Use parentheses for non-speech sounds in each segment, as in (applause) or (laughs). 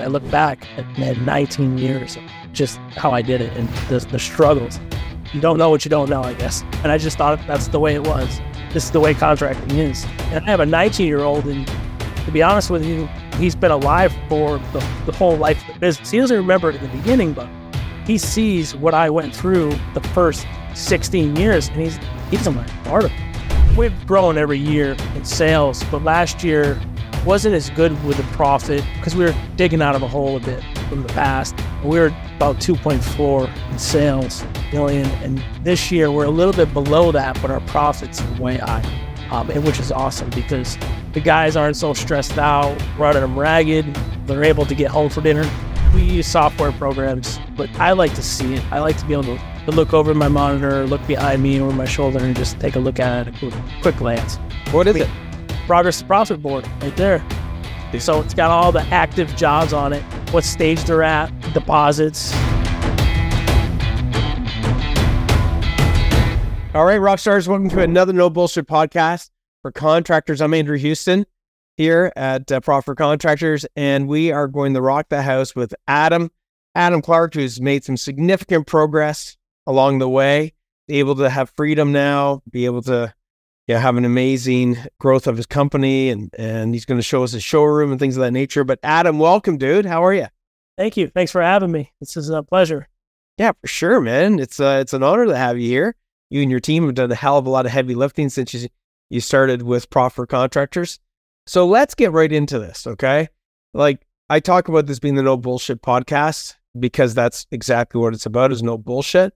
I look back at 19 years just how I did it and the, the struggles. You don't know what you don't know, I guess. And I just thought that's the way it was. This is the way contracting is. And I have a 19 year old, and to be honest with you, he's been alive for the, the whole life of the business. He doesn't remember it at the beginning, but he sees what I went through the first 16 years, and he's he's a part of it. We've grown every year in sales, but last year wasn't as good with the profit because we were digging out of a hole a bit from the past. We were about 2.4 in sales million, and this year we're a little bit below that, but our profits are way high, um, and which is awesome because the guys aren't so stressed out, running them ragged. They're able to get home for dinner. We use software programs, but I like to see it. I like to be able to, look over my monitor, look behind me, over my shoulder, and just take a look at it, a quick, quick glance. What is it? Progress to profit board right there. So it's got all the active jobs on it, what stage they're at, deposits. All right, rock stars, welcome to another No Bullshit podcast for contractors. I'm Andrew Houston here at uh, Profit Contractors, and we are going to rock the house with Adam, Adam Clarke, who's made some significant progress along the way, able to have freedom now, be able to yeah, have an amazing growth of his company, and and he's going to show us a showroom and things of that nature. But Adam, welcome, dude. How are you? Thank you. Thanks for having me. This is a pleasure. Yeah, for sure, man. It's uh, it's an honor to have you here. You and your team have done a hell of a lot of heavy lifting since you you started with Profit for Contractors. So let's get right into this, okay? Like I talk about this being the no bullshit podcast because that's exactly what it's about is no bullshit.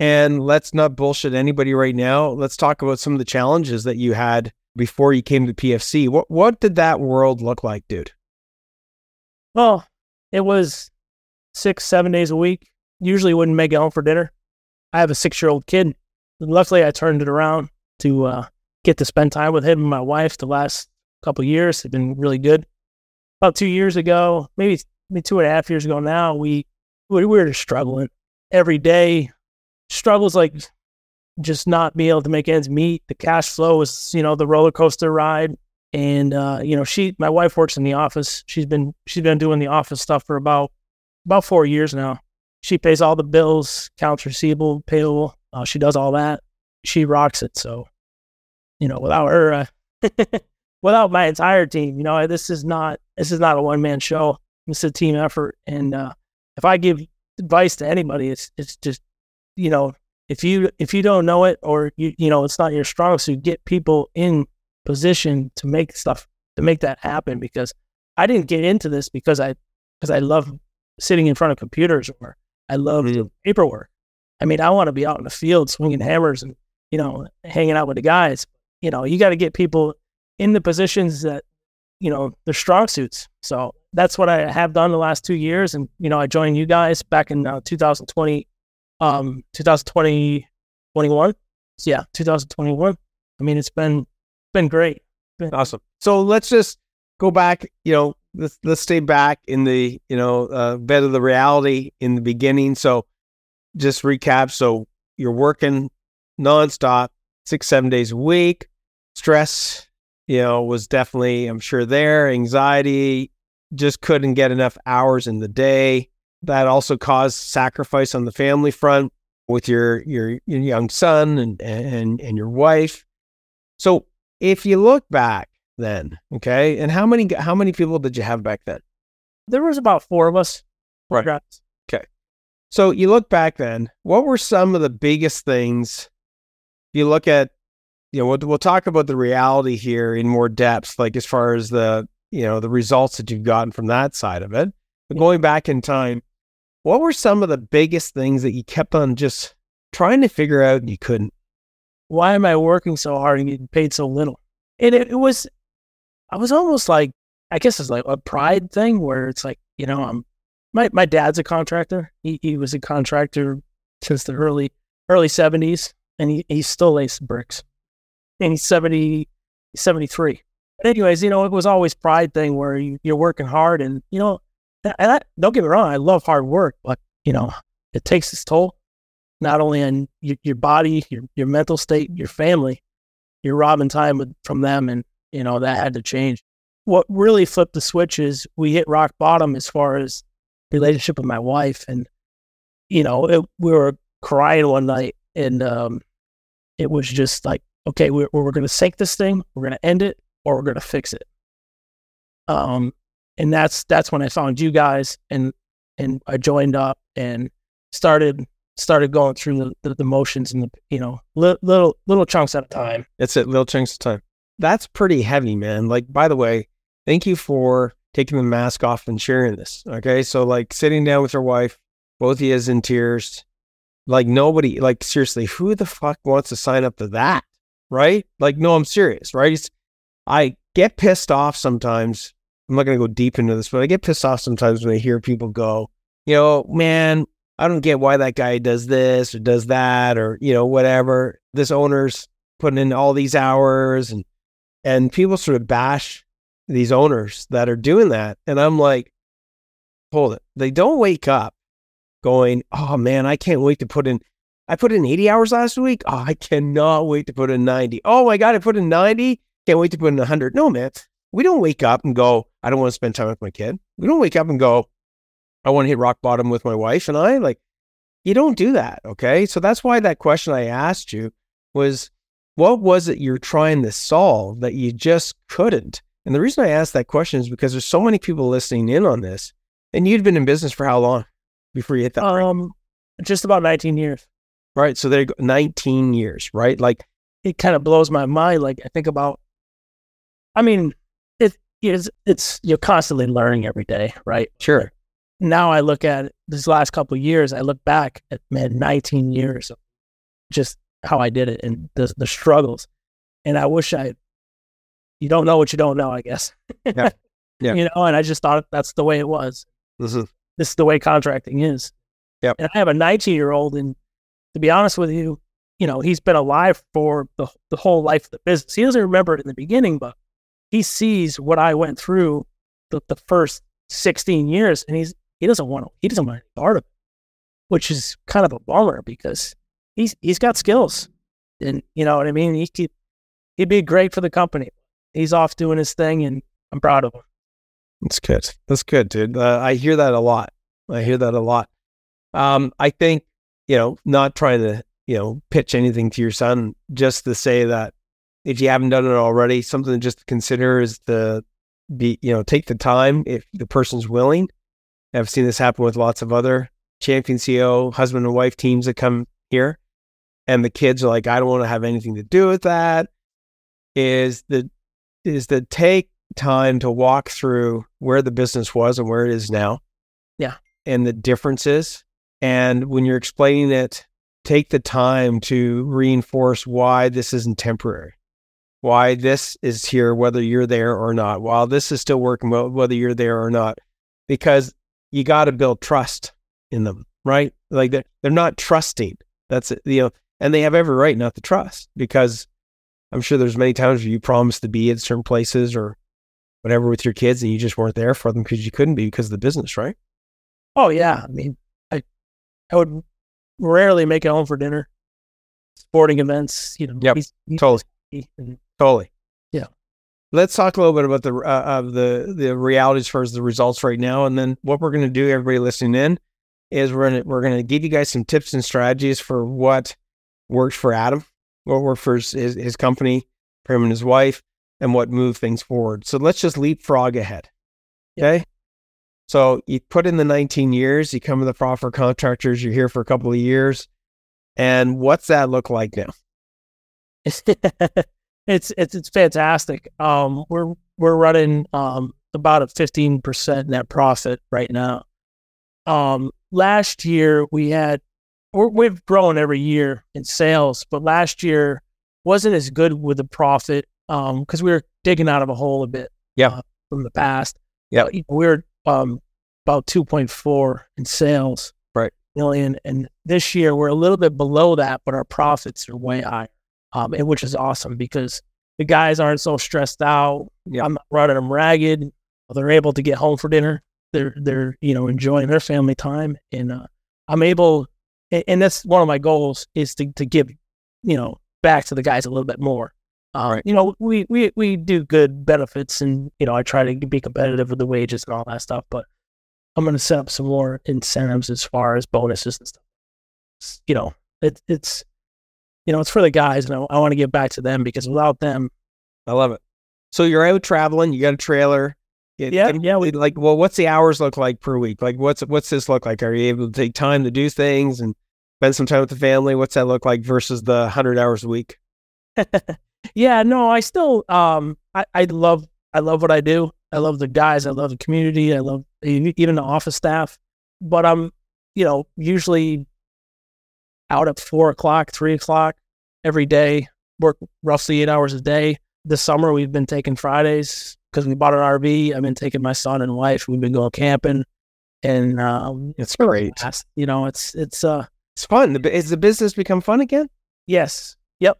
And let's not bullshit anybody right now. Let's talk about some of the challenges that you had before you came to PFC. What what did that world look like, dude? Well, it was six, seven days a week. Usually wouldn't make it home for dinner. I have a six year old kid. Luckily, I turned it around to uh, get to spend time with him and my wife the last couple years. They've been really good. About two years ago, maybe maybe two and a half years ago now, we we were struggling every day struggles like just not being able to make ends meet. The cash flow was, you know, the roller coaster ride. And uh, you know, she my wife works in the office. She's been she's been doing the office stuff for about about four years now. She pays all the bills, accounts receivable, payable. Uh, she does all that. She rocks it. So, you know, without her, uh, (laughs) without my entire team, you know, this is not this is not a one man show. It's a team effort. And uh, if I give advice to anybody, it's it's just you know, if you if you don't know it or you you know it's not your strong suit, get people in position to make stuff to make that happen. Because I didn't get into this because I because I love sitting in front of computers or I love mm-hmm. paperwork. I mean, I want to be out in the field swinging hammers and you know hanging out with the guys. You know, you got to get people in the positions that you know their strong suits. So that's what I have done the last two years. And you know, I joined you guys back in uh, 2020 um 2020 21 so yeah 2021 i mean it's been been great. Been- awesome. So let's just go back you know let's let's stay back in the you know uh, bed of the reality in the beginning. So just recap. So you're working nonstop six seven days a week. Stress you know was definitely i'm sure there. Anxiety just couldn't get enough hours in the day that also caused sacrifice on the family front with your your, your young son and, and and your wife. So if you look back then, okay, and how many how many people did you have back then? There was about four of us. Right. Okay. So you look back then, what were some of the biggest things you look at, you know, we'll, we'll talk about the reality here in more depth, like as far as the, you know, the results that you've gotten from that side of it. But going back in time, what were some of the biggest things that you kept on just trying to figure out and you couldn't? Why am I working so hard and getting paid so little? And it, it was, I was almost like, I guess it's like a pride thing where it's like, you know, I'm, my, my dad's a contractor. He, he was a contractor since the early, early 70s and he, he still lays bricks. And he's 70, 73. But anyways, you know, it was always pride thing where you, you're working hard and, you know, and I, don't get me wrong, I love hard work, but you know, it takes its toll, not only on your, your body, your, your mental state, your family. You're robbing time with, from them, and you know that had to change. what really flipped the switch is we hit rock bottom as far as relationship with my wife, and you know, it, we were crying one night, and um, it was just like, okay, we're we're going to sink this thing, we're going to end it, or we're going to fix it. Um, and that's that's when I found you guys, and and I joined up and started started going through the, the, the motions and the you know li- little little chunks at a time. That's it, little chunks of time. That's pretty heavy, man. Like, by the way, thank you for taking the mask off and sharing this. Okay, so like sitting down with your wife, both of you is in tears. Like nobody, like seriously, who the fuck wants to sign up to that? Right? Like, no, I'm serious, right? It's, I get pissed off sometimes. I'm not going to go deep into this, but I get pissed off sometimes when I hear people go, you know, man, I don't get why that guy does this or does that or, you know, whatever. This owner's putting in all these hours and and people sort of bash these owners that are doing that. And I'm like, hold it. They don't wake up going, oh man, I can't wait to put in I put in 80 hours last week. Oh, I cannot wait to put in 90. Oh my God, I put in 90. Can't wait to put in 100. No, man. We don't wake up and go, I don't want to spend time with my kid. We don't wake up and go, I want to hit rock bottom with my wife and I. Like, you don't do that. Okay. So that's why that question I asked you was what was it you're trying to solve that you just couldn't? And the reason I asked that question is because there's so many people listening in on this. And you'd been in business for how long before you hit that? Um, just about 19 years. Right. So there you go, 19 years, right? Like, it kind of blows my mind. Like I think about, I mean, it is, it's, you're constantly learning every day, right? sure. now I look at this last couple of years, I look back at man, 19 years of just how I did it and the the struggles. And I wish I you don't know what you don't know, I guess. Yeah. (laughs) Yeah. you know, and I just thought that's the way it was. This is, This is the way contracting is. Yep. And I have a 19 year old and to be honest with you, you know, he's been alive for the the whole life of the business. He doesn't remember it in the beginning, but he sees what I went through the, the first 16 years and he's he doesn't want to he doesn't want to part of it which is kind of a bummer because he's he's got skills and you know what i mean he could he'd be great for the company he's off doing his thing and i'm proud of him That's good. That's good, dude. Uh, I hear that a lot. I hear that a lot. Um, I think, you know, not trying to, you know, pitch anything to your son, just to say that if you haven't done it already, something to just to consider is to be, you know, take the time if the person's willing. I've seen this happen with lots of other champion CEO, husband and wife teams that come here. And the kids are like, I don't want to have anything to do with that. Is the is to take time to walk through where the business was and where it is now. Yeah. And the differences. And when you're explaining it, take the time to reinforce why this isn't temporary, why this is here, whether you're there or not, while this is still working, whether you're there or not, because you got to build trust in them, right? Like they're, they're not trusting. That's it, you know, and they have every right not to trust because I'm sure there's many times where you promised to be at certain places or whatever with your kids and you just weren't there for them because you couldn't be because of the business, right? oh yeah i mean i i would rarely make it home for dinner sporting events you know Yep, Totally. and Totally. Yeah. Let's talk a little bit about the uh, of the the reality as far as the results right now, and then what we're going to do. Everybody listening in is we're going to we're going to give you guys some tips and strategies for what works for Adam, what worked for his, his company, for him and his wife, and what moved things forward. So let's just leapfrog ahead. Okay. So you put in the 19 years, you come to the proper contractors, you're here for a couple of years. And what's that look like now? (laughs) it's it's it's fantastic. Um, we're we're running um about a fifteen percent net profit right now. Um, last year we had we're, we've grown every year in sales, but last year wasn't as good with the profit um because we were digging out of a hole a bit. Yeah. uh, from the past. Yeah. We we're um about two point four in sales. Right. Million, and this year we're a little bit below that, but our profits are way higher um, and which is awesome because the guys aren't so stressed out. Yeah. I'm not running them ragged. They're able to get home for dinner. They're they're you know enjoying their family time, and uh, I'm able. And, and that's one of my goals is to to give you know back to the guys a little bit more. Uh, Right. You know, we, we we do good benefits, and you know, I try to be competitive with the wages and all that stuff. But I'm going to set up some more incentives as far as bonuses and stuff. It's- You know, it, it's you know, it's for the guys, and I, I want to give back to them because without them, I love it. So you're out traveling. You got a trailer. It- Yeah, it- yeah, we- like, well, what's the hours look like per week? Like, what's what's this look like? Are you able to take time to do things and spend some time with the family? What's that look like versus the hundred hours a week? (laughs) yeah, no, I still um I, I love I love what I do. I love the guys, I love the community, I love even the office staff. But I'm, you know, usually out at four o'clock, three o'clock every day, work roughly eight hours a day. This summer we've been taking Fridays because we bought an RV. I've been taking my son and wife. We've been going camping and um It's great. you know, it's it's uh It's fun. Is the business become fun again? Yes. Yep.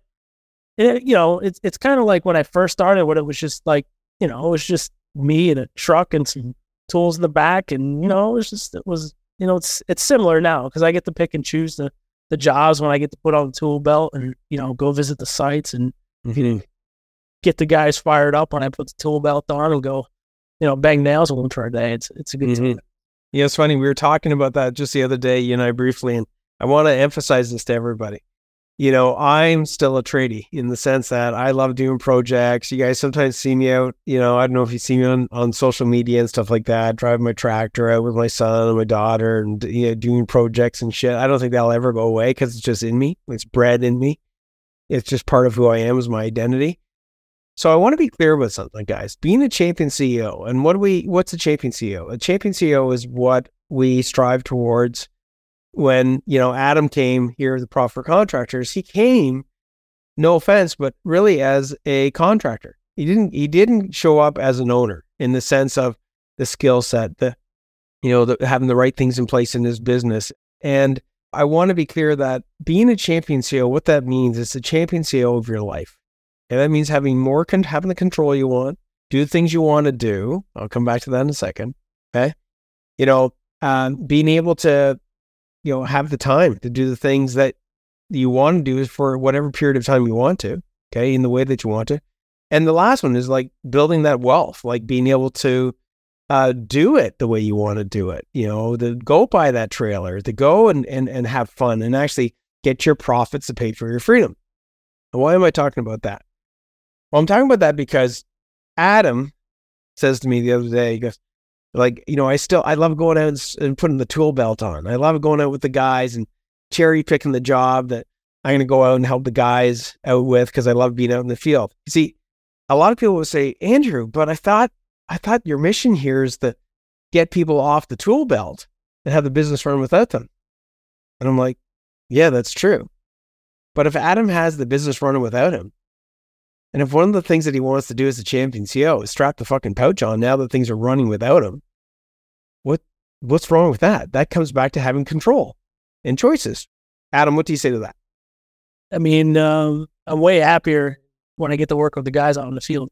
It, you know, it's it's kind of like when I first started, when it was just like, you know, it was just me and a truck and some tools in the back, and you know, it was just it was, you know, it's it's similar now because I get to pick and choose the the jobs when I get to put on the tool belt and you know go visit the sites and get the guys fired up when I put the tool belt on and go, you know, bang nails with them for a day. It's it's a good Mhm. time. Yeah, it's funny. We were talking about that just the other day, you and I briefly, and I want to emphasize this to everybody. You know, I'm still a tradie in the sense that I love doing projects. You guys sometimes see me out, you know, I don't know if you see me on, on social media and stuff like that, driving my tractor out with my son and my daughter and you know, doing projects and shit. I don't think that'll ever go away because it's just in me. It's bred in me. It's just part of who I am as my identity. So I want to be clear with something, guys. Being a champion CEO, and what do we? What's a champion CEO? A champion CEO is what we strive towards. When you know Adam came here, the Profit Contractors, he came, no offense, but really as a contractor. He didn't. He didn't show up as an owner in the sense of the skill set, the you know, the, having the right things in place in his business. And I want to be clear that being a champion CEO, what that means is the champion CEO of your life. And that means having more, con- having the control you want, do the things you want to do. I'll come back to that in a second. Okay. You know, um, being able to, you know, have the time to do the things that you want to do for whatever period of time you want to. Okay. In the way that you want to. And the last one is like building that wealth, like being able to uh, do it the way you want to do it. You know, to go buy that trailer, to go and, and, and have fun and actually get your profits to pay for your freedom. And why am I talking about that? Well, I'm talking about that because Adam says to me the other day, he goes, like, you know, I still, I love going out and, and putting the tool belt on. I love going out with the guys and cherry picking the job that I'm going to go out and help the guys out with because I love being out in the field. See, a lot of people would say, Andrew, but I thought, I thought your mission here is to get people off the tool belt and have the business run without them. And I'm like, yeah, that's true. But if Adam has the business running without him, and if one of the things that he wants to do as a champion CEO is strap the fucking pouch on now that things are running without him, what what's wrong with that? That comes back to having control and choices. Adam, what do you say to that? I mean, um, I'm way happier when I get to work with the guys out in the field.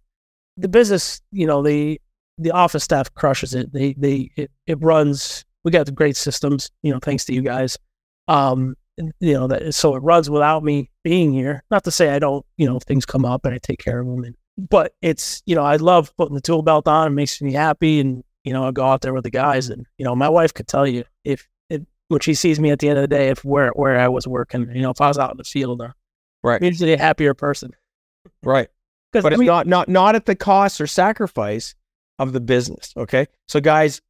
The business, you know, the the office staff crushes it. They they it, it runs. We got the great systems, you know, thanks to you guys. Um, you know that so it runs without me being here. Not to say I don't, you know, things come up and I take care of them. And, but it's you know I love putting the tool belt on. It makes me happy, and you know I go out there with the guys, and you know my wife could tell you if it when she sees me at the end of the day if where where I was working, you know, if I was out in the field or Right. Usually a happier person. Right. But I it's mean, not not not at the cost or sacrifice of the business. Okay. So guys,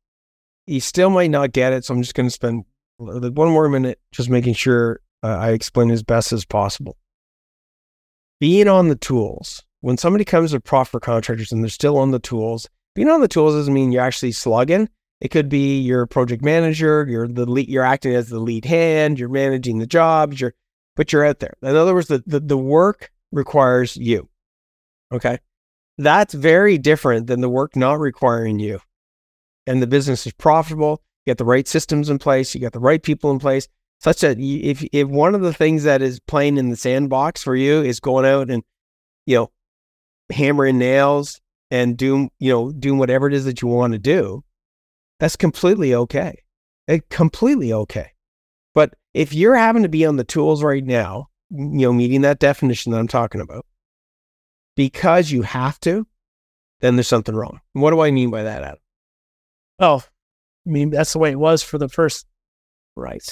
you still might not get it. So I'm just going to spend one more minute just making sure uh, I explain as best as possible. Being on the tools, when somebody comes to profit contractors and they're still on the tools, being on the tools doesn't mean you're actually slugging. It could be your project manager, you're the lead, you're acting as the lead hand, you're managing the jobs, you're but you're out there. In other words, the, the, the work requires you. Okay. That's very different than the work not requiring you. And the business is profitable. You got the right systems in place. You got the right people in place, such that if if one of the things that is playing in the sandbox for you is going out and you know hammering nails and doing you know doing whatever it is that you want to do, that's completely okay. It, completely okay. But if you're having to be on the tools right now, you know, meeting that definition that I'm talking about, because you have to, then there's something wrong. What do I mean by that, Adam? Oh, I mean, that's the way it was for the first, right,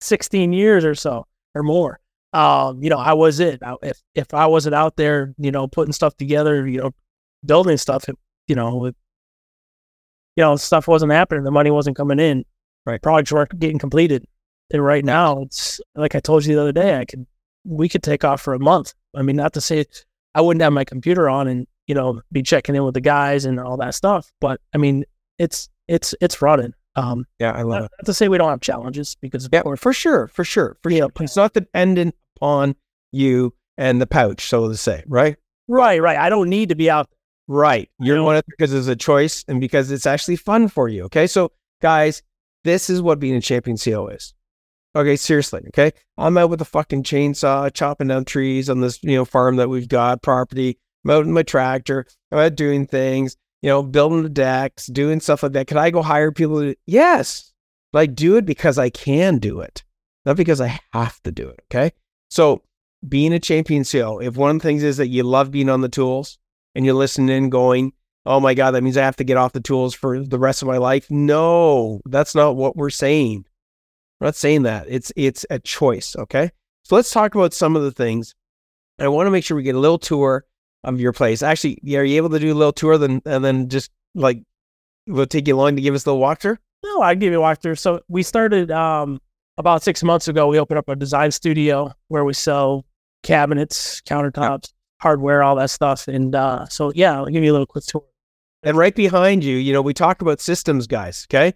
16 years or so or more. Um, you know, I was it. I, if, if I wasn't out there, you know, putting stuff together, you know, building stuff, it, you know, it, you know, stuff wasn't happening. The money wasn't coming in. Right. Projects weren't getting completed. And right now, it's like I told you the other day, I could, we could take off for a month. I mean, not to say I wouldn't have my computer on and, you know, be checking in with the guys and all that stuff. But I mean, it's, it's, it's rotten. Um, Yeah, I love not, it. not to say we don't have challenges because, of Yeah, for sure, for sure, for Yeah, sure. It's not dependent upon you and the pouch, so to say, right? right, right. I don't need to be out. Right. You're doing it because it's a choice and because it's actually fun for you. Okay. So, guys, this is what being a champion CEO is. Okay. Seriously. Okay. I'm out with a fucking chainsaw, chopping down trees on this, you know, farm that we've got, property. I'm out in my tractor. I'm out doing things, you know, building the decks, doing stuff like that. Could I go hire people to Yes. Like, do it because I can do it, not because I have to do it. Okay. So, being a champion CEO, if one of the things is that you love being on the tools, and you're listening in going, oh my God, that means I have to get off the tools for the rest of my life. No, that's not what we're saying. We're not saying that. It's it's a choice. Okay. So let's talk about some of the things. I want to make sure we get a little tour of your place. Actually, yeah, are you able to do a little tour then and then just like will take you long to give us a little walkthrough? No, I'd give you a walkthrough. So we started um, about six months ago. We opened up a design studio where we sell cabinets, countertops, hardware, all that stuff. And uh, so, yeah, I'll give you a little quick tour. And right behind you, you know, we talk about systems, guys. Okay.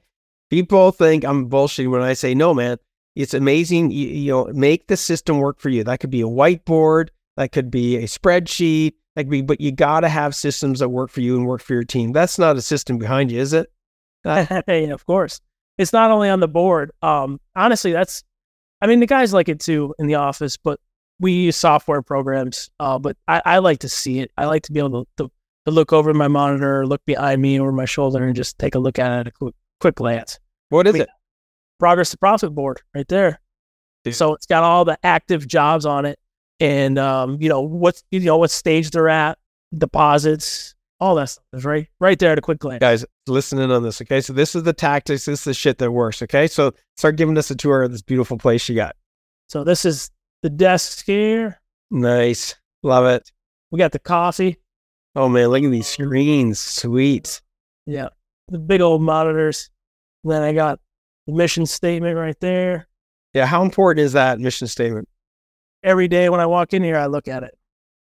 People think I'm bullshitting when I say, no, man, it's amazing. You, you know, make the system work for you. That could be a whiteboard, that could be a spreadsheet, could be, but you got to have systems that work for you and work for your team. That's not a system behind you, is it? (laughs) yeah, of course. It's not only on the board. Um, honestly, that's, I mean, the guys like it too in the office, but we use software programs. Uh, but I, I like to see it. I like to be able to, to, to look over my monitor, look behind me over my shoulder, and just take a look at it at a quick, quick glance. What is it? Progress to profit board right there. Dude. So it's got all the active jobs on it, and um, you know what's you know what stage they're at, deposits, all that stuff is right right there at a quick glance. Guys, listening on this. Okay. So this is the tactics. This is the shit that works. Okay. So start giving us a tour of this beautiful place you got. So this is the desk here. Nice. Love it. We got the coffee. Oh man, look at these screens. Sweet. Yeah, the big old monitors. And Then I got the mission statement right there. Yeah. How important is that mission statement? Every day when I walk in here, I look at it.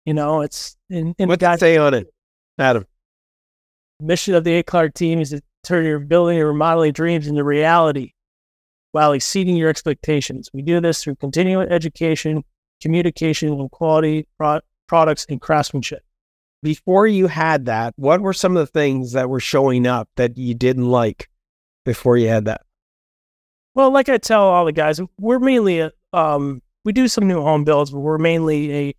You know, it's in, in What's the say on it? Adam. mission of the A Clarke team is to turn your building and remodeling dreams into reality while exceeding your expectations. We do this through continuing education, communication, and quality pro- products and craftsmanship. before you had that, what were some of the things that were showing up that you didn't like before you had that? Well, like I tell all the guys, we're mainly a, um, we do some new home builds, but we're mainly a,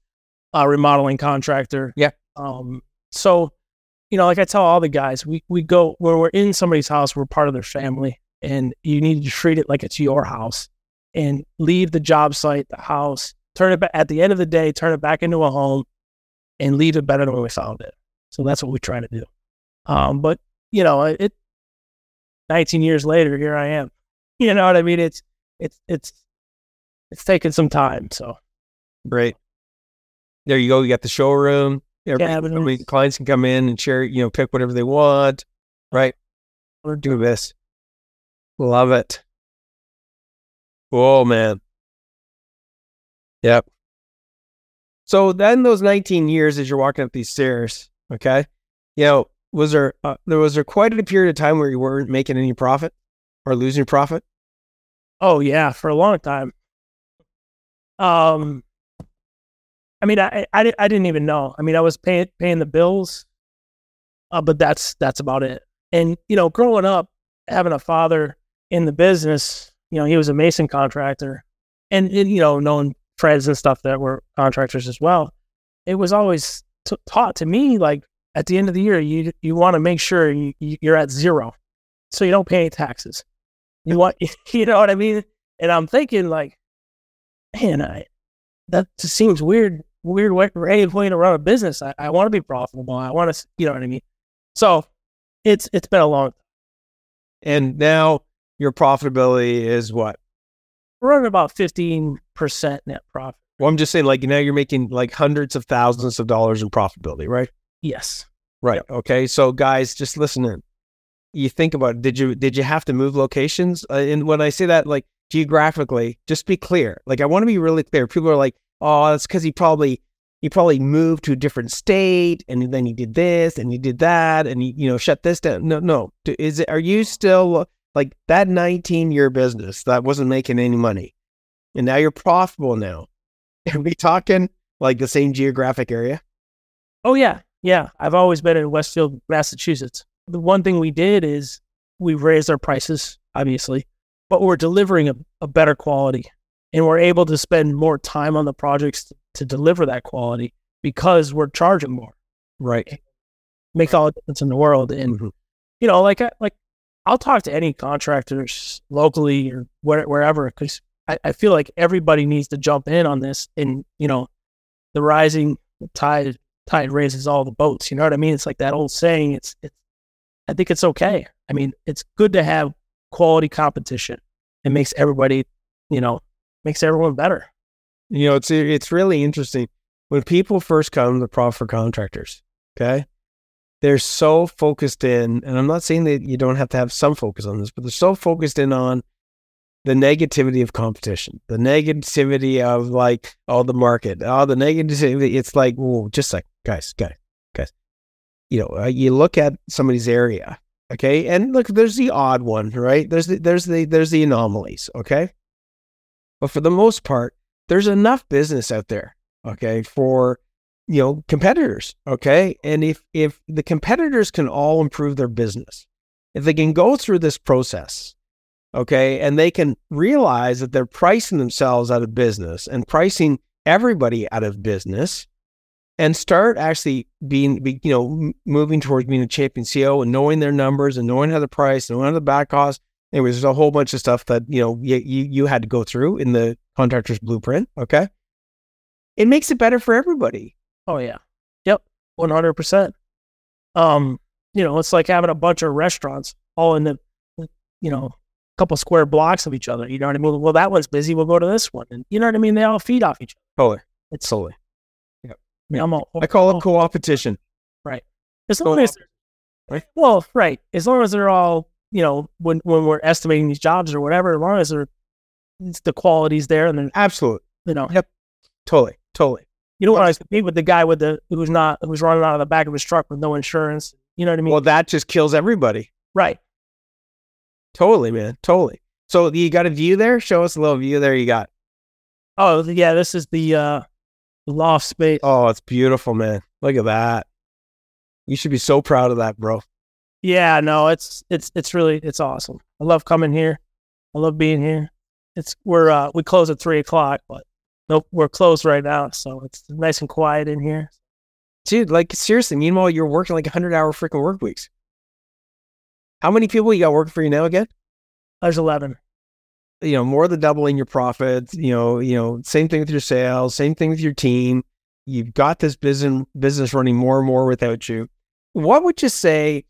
uh remodeling contractor. Yeah. Um, so, you know, like I tell all the guys, we we go when we're in somebody's house, we're part of their family, and you need to treat it like it's your house, and leave the job site, the house, turn it back at the end of the day, turn it back into a home, and leave it better than when we found it. So that's what we try to do. Um, but you know, it. 19 years later, here I am. You know what I mean? It's it's it's it's taken some time. So Great. There you go. You got the showroom. Everybody, everybody- clients can come in and share, you know, pick whatever they want. Right. We're doing this. Love it. Oh, man. Yep. So then those 19 years as you're walking up these stairs, okay, you know, was there, uh, there was there quite a period of time where you weren't making any profit or losing profit? oh yeah, for a long time. Um, I mean, I I, I didn't even know. I mean, I was paying paying the bills, uh, but that's that's about it. And you know, growing up, having a father in the business, you know, he was a mason contractor, and, and you know, knowing friends and stuff that were contractors as well, it was always t- taught to me like at the end of the year, you you want to make sure you, you- you're at zero, so you don't pay any taxes. You want, (laughs) you know what I mean? And I'm thinking like, man, I that just seems weird. weird way, way, way to run a business. I, I want to be profitable. I want to, you know what I mean? So it's, it's been a long And now your profitability is what? We're running about 15% net profit. Well, I'm just saying, like now you're making like hundreds of thousands of dollars in profitability, right? Yes. Right. Okay. So guys, just listen in. You think about it. did you did you have to move locations? Uh, and when I say that, like geographically, just be clear. Like I want to be really clear. People are like, oh, that's because he probably he probably moved to a different state, and then he did this, and he did that, and he you know shut this down. No, no. Is it? Are you still like that 19 year business that wasn't making any money, and now you're profitable now? (laughs) Are we talking like the same geographic area? Oh yeah, yeah. I've always been in Westfield, Massachusetts. The one thing we did is we raised our prices, obviously, but we're delivering a, a better quality, and we're able to spend more time on the projects to, to deliver that quality because we're charging more. Right. Makes all the difference in the world. And Mhm. you know, like I, like I'll talk to any contractors locally or where, wherever because I, I feel like everybody needs to jump in on this. And you know, the rising tide tide raises all the boats. You know what I mean? It's like that old saying. It's it's. I think it's okay. I mean, it's good to have quality competition. It makes everybody, you know, makes everyone better. You know, it's it's really interesting when people first come to Prof for contractors. Okay, they're so focused in, and I'm not saying that you don't have to have some focus on this, but they're so focused in on the negativity of competition, the negativity of like, oh, the market, oh, the negativity. It's like, whoa, just like, guys, guys, guys. You know, uh, you look at somebody's area, okay, and look, there's the odd one, right? There's the there's the there's the anomalies, okay. But for the most part, there's enough business out there, okay, for you know competitors, okay. And if if the competitors can all improve their business, if they can go through this process, okay, and they can realize that they're pricing themselves out of business and pricing everybody out of business, and start actually being, be, you know, m- moving towards being a champion CEO and knowing their numbers and knowing how to price, and knowing how to back cost. Anyways, there's a whole bunch of stuff that you know you, you you had to go through in the contractor's blueprint. Okay, it makes it better for everybody. Oh yeah. Yep. One hundred percent. Um, you know, it's like having a bunch of restaurants all in the you know, a couple square blocks of each other. You know what I mean? Well, that one's busy, we'll go to this one. And you know what I mean? They all feed off each other. Totally, It's totally. I mean, I'm all, I call it co-opetition. Right. as long as Right. well, right. As long as they're all, you know, when when we're estimating these jobs or whatever, as long as they're the quality's there and then Absolutely, you know yep, totally, totally. you don't want to compete with the guy with the who's not who's running out of the back of his truck with no insurance. You know what I mean? Well, that just kills everybody. right. Totally, man. Totally. So you got a view there? Show us a little view there. You got. Oh yeah, this is the uh loft space. Oh, it's beautiful, man. Look at that. You should be so proud of that, bro. Yeah, no, it's it's it's really it's awesome. I love coming here. I love being here. It's we're uh we close at three o'clock, but nope, we're closed right now, so it's nice and quiet in here. Dude, like seriously, meanwhile, you're working like 100 hour freaking work weeks. How many people you got working for you now again? There's eleven. You know, more than doubling your profits. You know, you know, same thing with your sales, same thing with your team. You've got this business business running more and more without you. What would you say,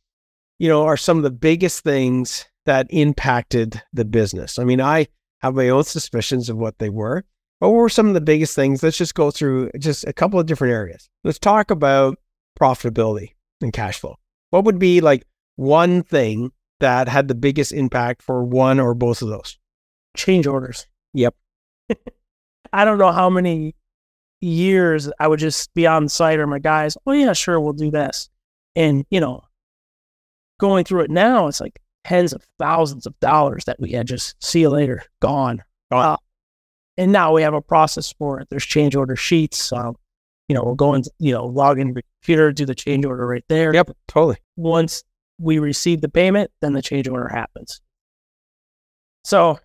you know, are some of the biggest things that impacted the business? I mean, I have my own suspicions of what they were. What were some of the biggest things? Let's just go through just a couple of different areas. Let's talk about profitability and cash flow. What would be like one thing that had the biggest impact for one or both of those? Change orders. Yep. (laughs) I don't know how many years I would just be on site or my guys, oh yeah, sure, we'll do this. And, you know, going through it now, it's like tens of thousands of dollars that we had just see you later, gone. Gone. Uh, and now we have a process for it. There's change order sheets. Um, you know, we'll go and, you know, log into the computer, do the change order right there. Yep, totally. Once we receive the payment, then the change order happens. So,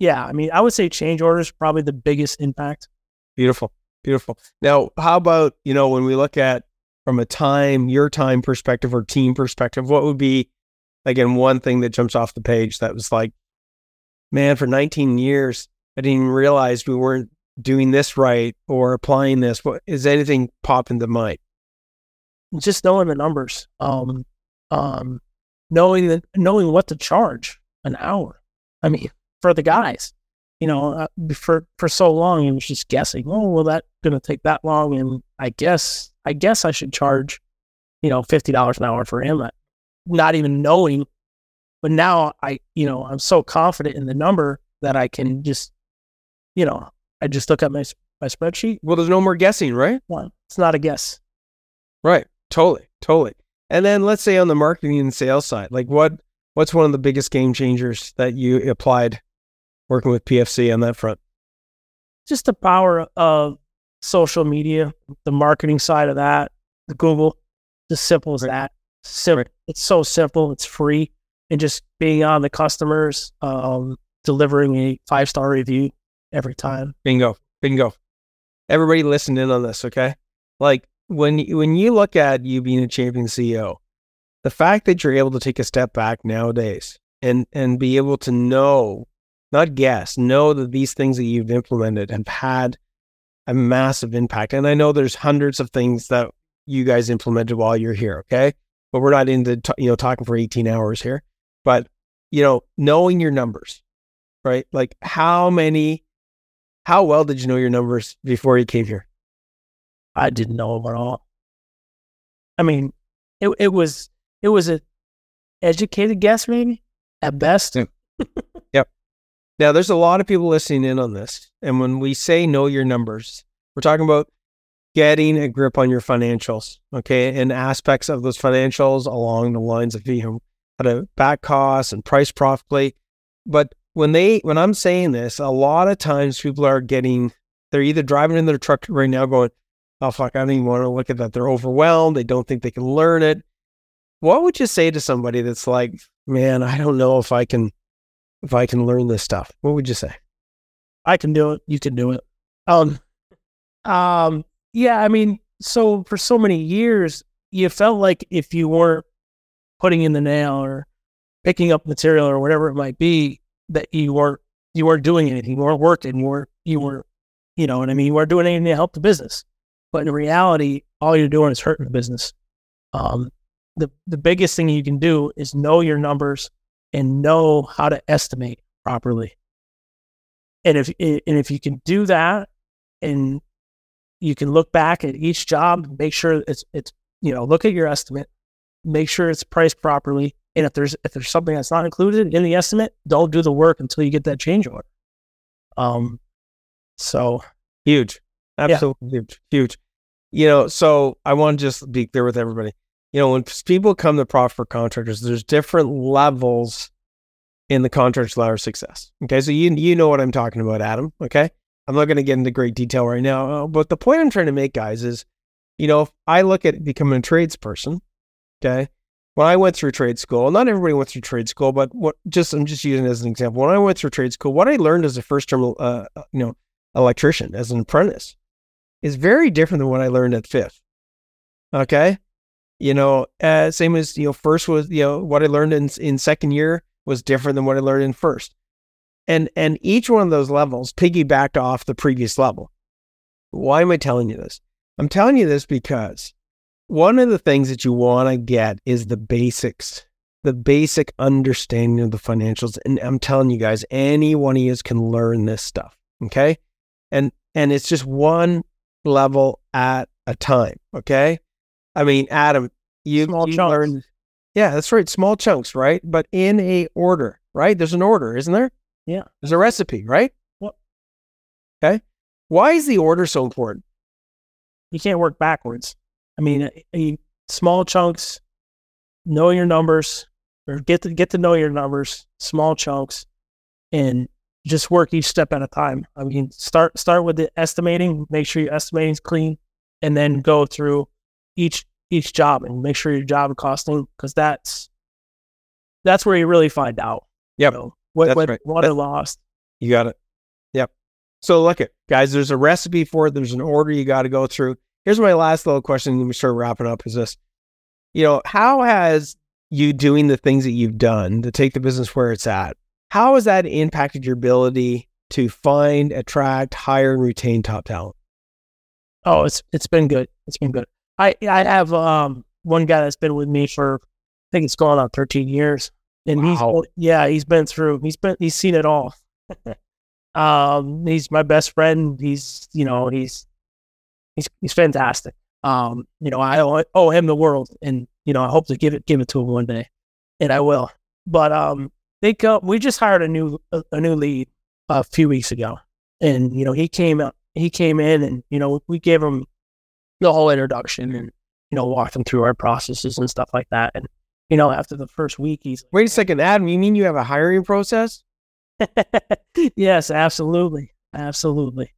yeah, I mean, I would say change orders probably the biggest impact. Beautiful. Beautiful. Now, how about, you know, when we look at from a time, your time perspective or team perspective, what would be, again, one thing that jumps off the page that was like, man, for 19 years, I didn't even realize we weren't doing this right or applying this? What is anything pop into mind? Just knowing the numbers, um, um, knowing that knowing what to charge an hour. I mean, for the guys, you know, uh, for for so long, he was just guessing. Oh, well, that's going to take that long, and I guess I guess I should charge, you know, fifty dollars an hour for him, not even knowing. But now I, you know, I'm so confident in the number that I can just, you know, I just look at my my spreadsheet. Well, there's no more guessing, right? One, it's not a guess. Right. Totally. Totally. And then let's say on the marketing and sales side, like what what's one of the biggest game changers that you applied working with PFC on that front? Just the power of social media, the marketing side of that, the Google, as simple as right. that. Simple. Right. It's so simple. It's free, and just being on the customers, um, delivering a five star review every time. Bingo, bingo. Everybody listen in on this, okay? Like when when you look at you being a champion CEO, the fact that you're able to take a step back nowadays and and be able to know, not guess, know that these things that you've implemented have had a massive impact. And I know there's hundreds of things that you guys implemented while you're here, okay? But we're not into t- you know talking for 18 hours here. But you know, knowing your numbers, right? Like how many how well did you know your numbers before you came here? I didn't know them at all. I mean, it it was it was a educated guess, maybe at best. Yep. Now, there's a lot of people listening in on this, and when we say know your numbers, we're talking about getting a grip on your financials, okay, and aspects of those financials along the lines of you know how to back costs and price profitably. But when they when I'm saying this, a lot of times people are getting they're either driving in their truck right now going, Oh fuck, I don't even want to look at that. They're overwhelmed. They don't think they can learn it. What would you say to somebody that's like, man, I don't know if I can if I can learn this stuff? What would you say? I can do it. You can do it. Um um yeah, I mean, so for so many years, you felt like if you weren't putting in the nail or picking up material or whatever it might be, that you weren't you weren't doing anything, you weren't working, you weren't you weren't, you know what I mean, you weren't doing anything to help the business. But in reality, all you're doing is hurting the business. Um, the the biggest thing you can do is know your numbers and know how to estimate properly. And if and if you can do that, and you can look back at each job, make sure it's it's you know look at your estimate, make sure it's priced properly, and if there's if there's something that's not included in the estimate, don't do the work until you get that change order. Um, so huge. Absolutely yeah. huge, huge. You know, so I want to just be clear with everybody. You know, when people come to profit for contractors, there's different levels in the contractor's ladder of success. Okay, so you you know what I'm talking about, Adam. Okay, I'm not going to get into great detail right now, uh, but the point I'm trying to make, guys, is you know, if I look at becoming a tradesperson, okay, when I went through trade school, not everybody went through trade school, but what just I'm just using as an example. When I went through trade school, what I learned as a first term, uh, uh, you know, electrician, as an apprentice, is very different than what I learned at fifth. Okay. You know, uh, same as, you know, first was, you know, what I learned in, in second year was different than what I learned in first. And, and each one of those levels piggybacked off the previous level. Why am I telling you this? I'm telling you this because one of the things that you want to get is the basics, the basic understanding of the financials. And I'm telling you guys, any one of you can learn this stuff. Okay. And, and it's just one level at a time. Okay. I mean, Adam, you, small you chunks. learned. Yeah, that's right. Small chunks, right? But in a order, right? There's an order, isn't there? Yeah. There's a recipe, right? What? Okay. Why is the order so important? You can't work backwards. I mean, mm. a, a small chunks, know your numbers, or get to get to know your numbers, small chunks, and just work each step at a time. I mean, start start with the estimating, make sure your estimating is clean, and then go through each each job and make sure your job costing because that's that's where you really find out. Yep. You know, what that's what, right. what I lost. You got it. Yep. So look at guys, there's a recipe for it. There's an order you got to go through. Here's my last little question. Let me start wrapping up. Is this, you know, how has you doing the things that you've done to take the business where it's at how has that impacted your ability to find, attract, hire, and retain top talent? Oh, it's it's been good. It's been good. I I have um one guy that's been with me for I think it's going on 13 years, and Wow. he's yeah he's been through he's been he's seen it all. (laughs) um, he's my best friend. He's you know he's he's he's fantastic. Um, you know I owe, owe him the world, and you know I hope to give it give it to him one day, and I will. But um, they go. We just hired a new a, a new lead a few weeks ago, and you know he came up he came in and you know we gave him the whole introduction and you know walk them through our processes and stuff like that and you know after the first week he's Wait a second, Adam. You mean you have a hiring process? (laughs) yes absolutely absolutely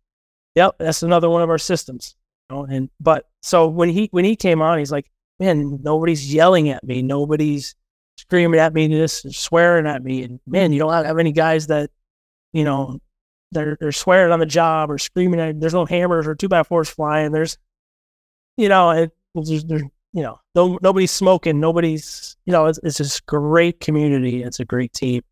yep that's another one of our systems you know? and but so when he when he came on he's like man nobody's yelling at me nobody's screaming at me this swearing at me and man you don't have any guys that you know they're they're swearing on the job or screaming at there's no hammers or two by fours flying there's you know it, there's, there's you know no, nobody's smoking nobody's you know it's, it's this great community it's a great team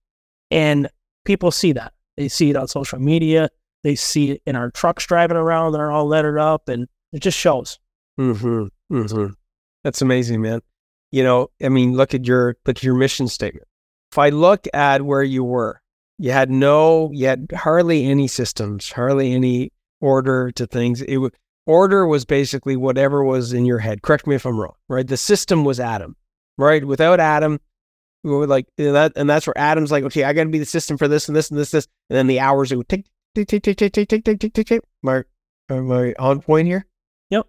and people see that they see it on social media they see it in our trucks driving around they're all lettered up and it just shows Mm-hmm. Mm-hmm. That's amazing, man. You know, I mean, look at your look at your mission statement. If I look at where you were, you had no, you had hardly any systems, hardly any order to things. It was order was basically whatever was in your head. Correct me if I'm wrong, right? The system was Adam, right? Without Adam, we were like and that, and that's where Adam's like, okay, I got to be the system for this and this and this, this, and then the hours it would tick, tick, tick, tick, tick, tick, tick, tick, tick, tick, tick. Am I, am I on point here? Yep.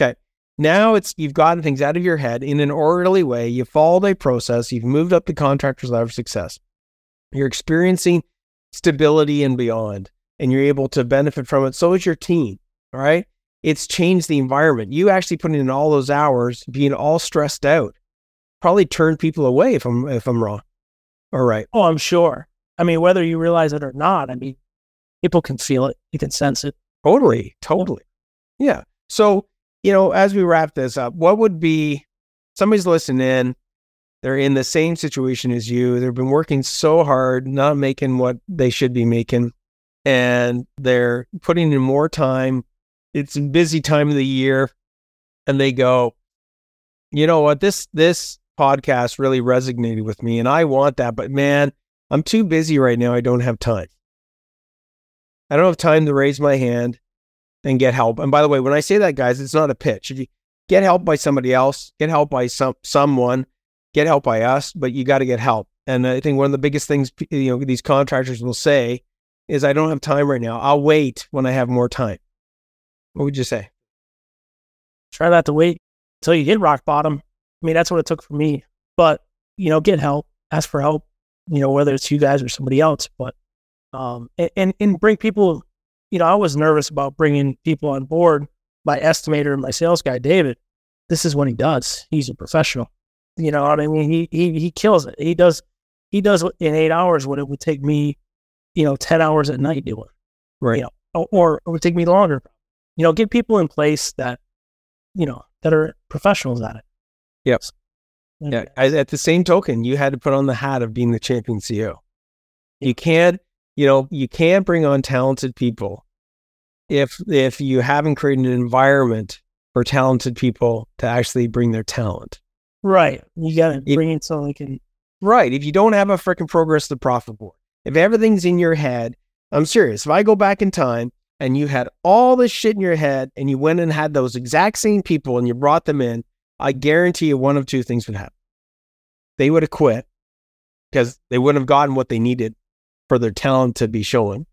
Okay. Now it's you've gotten things out of your head in an orderly way. You followed a process. You've moved up the contractor's ladder of success. You're experiencing stability and beyond, and you're able to benefit from it. So is your team. All right. It's changed the environment. You actually putting in all those hours, being all stressed out, probably turned people away if I'm if I'm wrong. All right. oh i'm sure i mean whether you realize it or not i mean people can feel it you can sense it Totally. Totally. Yeah. So, you know, as we wrap this up, what would be somebody's listening in, they're in the same situation as you. They've been working so hard, not making what they should be making, and they're putting in more time. It's a busy time of the year, and they go, you know what, this this podcast really resonated with me, and I want that, but man, I'm too busy right now. I don't have time. I don't have time to raise my hand and get help. And by the way, when I say that, guys, it's not a pitch. Get help by somebody else, get help by some someone, get help by us, but you got to get help. And I think one of the biggest things you know these contractors will say is, "I don't have time right now. I'll wait when I have more time." What would you say? try not to wait until you hit rock bottom. I mean that's what it took for me but you know get help ask for help you know whether it's you guys or somebody else but um and and, and bring people you know i was nervous about bringing people on board. My estimator and my sales guy david this is what he does. He's a professional. You know i mean? He he, he kills it. He does he does in eight hours what it would take me you know 10 hours at night doing Right. you know or, or it would take me longer you know get people in place that you know that are professionals at it Yep. Yeah. At the same token, you had to put on the hat of being the champion CEO. You can't, you know, you can't bring on talented people if if you haven't created an environment for talented people to actually bring their talent. right you gotta bring it so they can Right. If you don't have a freaking progress to profit board, if everything's in your head, I'm serious. If I go back in time and you had all this shit in your head and you went and had those exact same people and you brought them in, I guarantee you one of two things would happen. They would have quit because they wouldn't have gotten what they needed for their talent to be showing.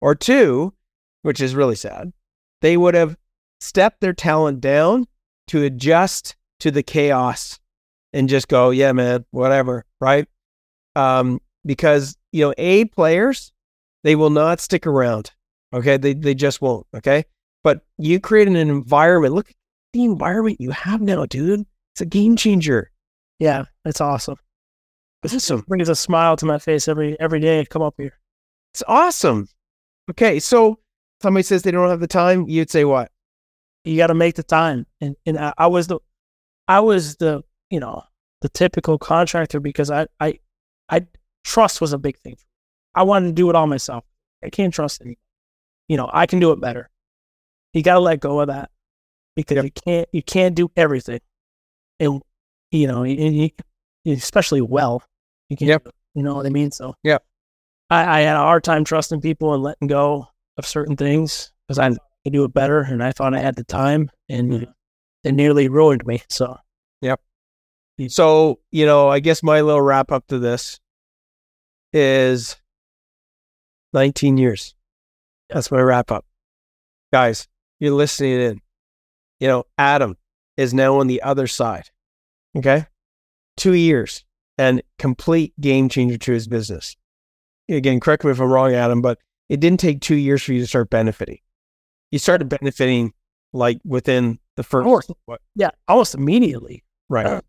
Or two, which is really sad, they would have stepped their talent down to adjust to the chaos and just go, yeah, man, whatever, right? Um, because you know, A players, they will not stick around. Okay, they they just won't. Okay, but you create an environment. Look at the environment you have now, dude. It's a game changer. yeah it's awesome Awesome. brings a smile to my face every every day I come up here It's awesome. Okay, so somebody says they don't have the time, you'd say what? you got to make the time and and I, I was the i was the you know the typical contractor because i i i trust was a big thing i wanted to do it all myself I can't trust it. You know, I can do it better. You got to let go of that because Yep. you can't you can't do everything, and you know, you, especially well, you can't. Yep. You know what I mean? So yeah, I, I had a hard time trusting people and letting go of certain things because I could do it better, and I thought I had the time, and Mhm. it nearly ruined me. So yep. So, you know, I guess my little wrap up to this is 19 years. That's my wrap up. Guys, you're listening in. You know, Adam is now on the other side. Okay. Two years and complete game changer to his business. Again, correct me if I'm wrong, Adam, but it didn't take two years for you to start benefiting. You started benefiting like within the first, course. what? yeah, almost immediately. Right. Uh,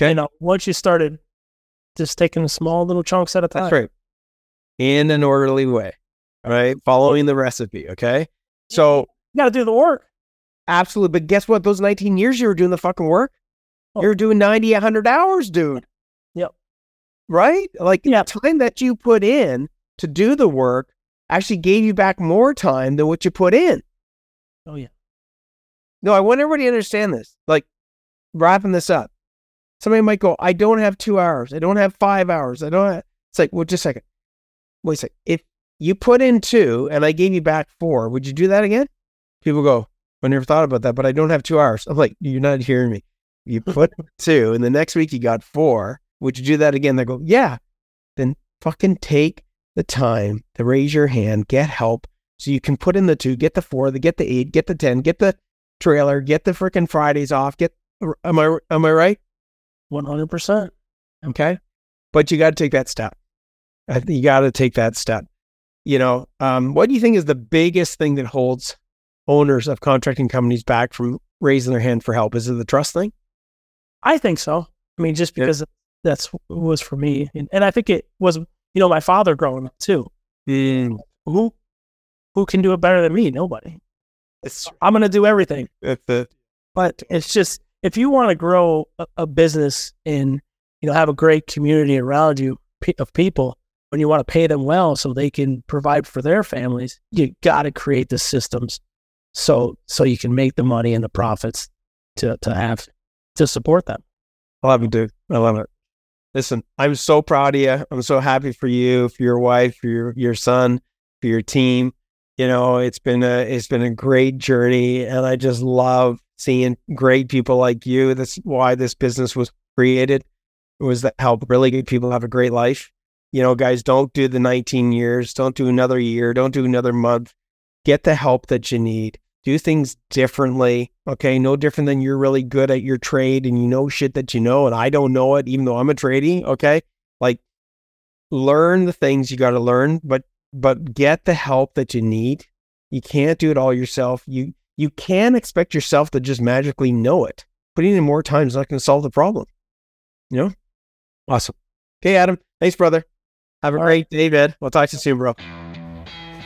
Okay. You know, once you started just taking small little chunks at a time. That's right. In an orderly way. All right. Following the recipe. Okay. So You got to do the work. absolutely. But guess what? Those 19 years you were doing the fucking work. Oh. You're doing 90, 100 hours, dude. Yep. Right? Like Yep. the time that you put in to do the work actually gave you back more time than what you put in. Oh yeah. No, I want everybody to understand this. Like wrapping this up. Somebody might go, I don't have two hours. I don't have five hours. I don't have. It's like, well, just a second. Wait a second. If you put in two and I gave you back four, would you do that again? People go, I never thought about that, but I don't have two hours. I'm like, you're not hearing me. You (laughs) put two and the next week you got four. Would you do that again? They go, yeah. Then fucking take the time to raise your hand, get help so you can put in the two, get the four, the get the eight, get the 10, get the trailer, get the freaking Fridays off. Get am I am I right? One hundred percent. Okay, but you got to take that step. You got to take that step. You know, um, what do you think is the biggest thing that holds owners of contracting companies back from raising their hand for help? Is it the trust thing? I think so. I mean, just Yeah. because that's what was for me, and, and I think it was, you know, my father growing up too. Who, who can do it better than me? Nobody. It's I'm gonna do everything. But it's just if you want to grow a, a business and you know have a great community around you pe- of people, when you want to pay them well so they can provide for their families, you got to create the systems so so you can make the money and the profits to to have to support them. I love it, dude. I love it. Listen, I'm so proud of you. I'm so happy for you, for your wife, for your your son, for your team. You know, it's been a it's been a great journey, and I just love seeing great people like you. That's why this business was created. It was to help really good people have a great life. You know, guys, don't do the 19 years. Don't do another year. Don't do another month. Get the help that you need. Do things differently. Okay. No different than you're really good at your trade and you know shit that you know, and I don't know it, even though I'm a tradie. Okay. Like learn the things you got to learn, but but get the help that you need. You can't do it all yourself. You you can't expect yourself to just magically know it. Putting in more time is not going to solve the problem. You know? Awesome. Okay, Adam. Thanks, brother. Have a All great day, man. We'll talk to you soon, bro.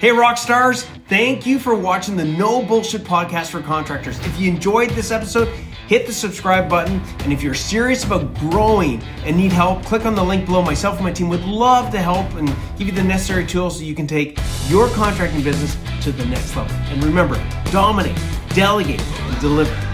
Hey, rock stars! Thank you for watching the No Bullshit Podcast for Contractors. If you enjoyed this episode, hit the subscribe button. And if you're serious about growing and need help, click on the link below. Myself and my team would love to help and give you the necessary tools so you can take your contracting business to the next level. And remember, dominate, delegate, and deliver.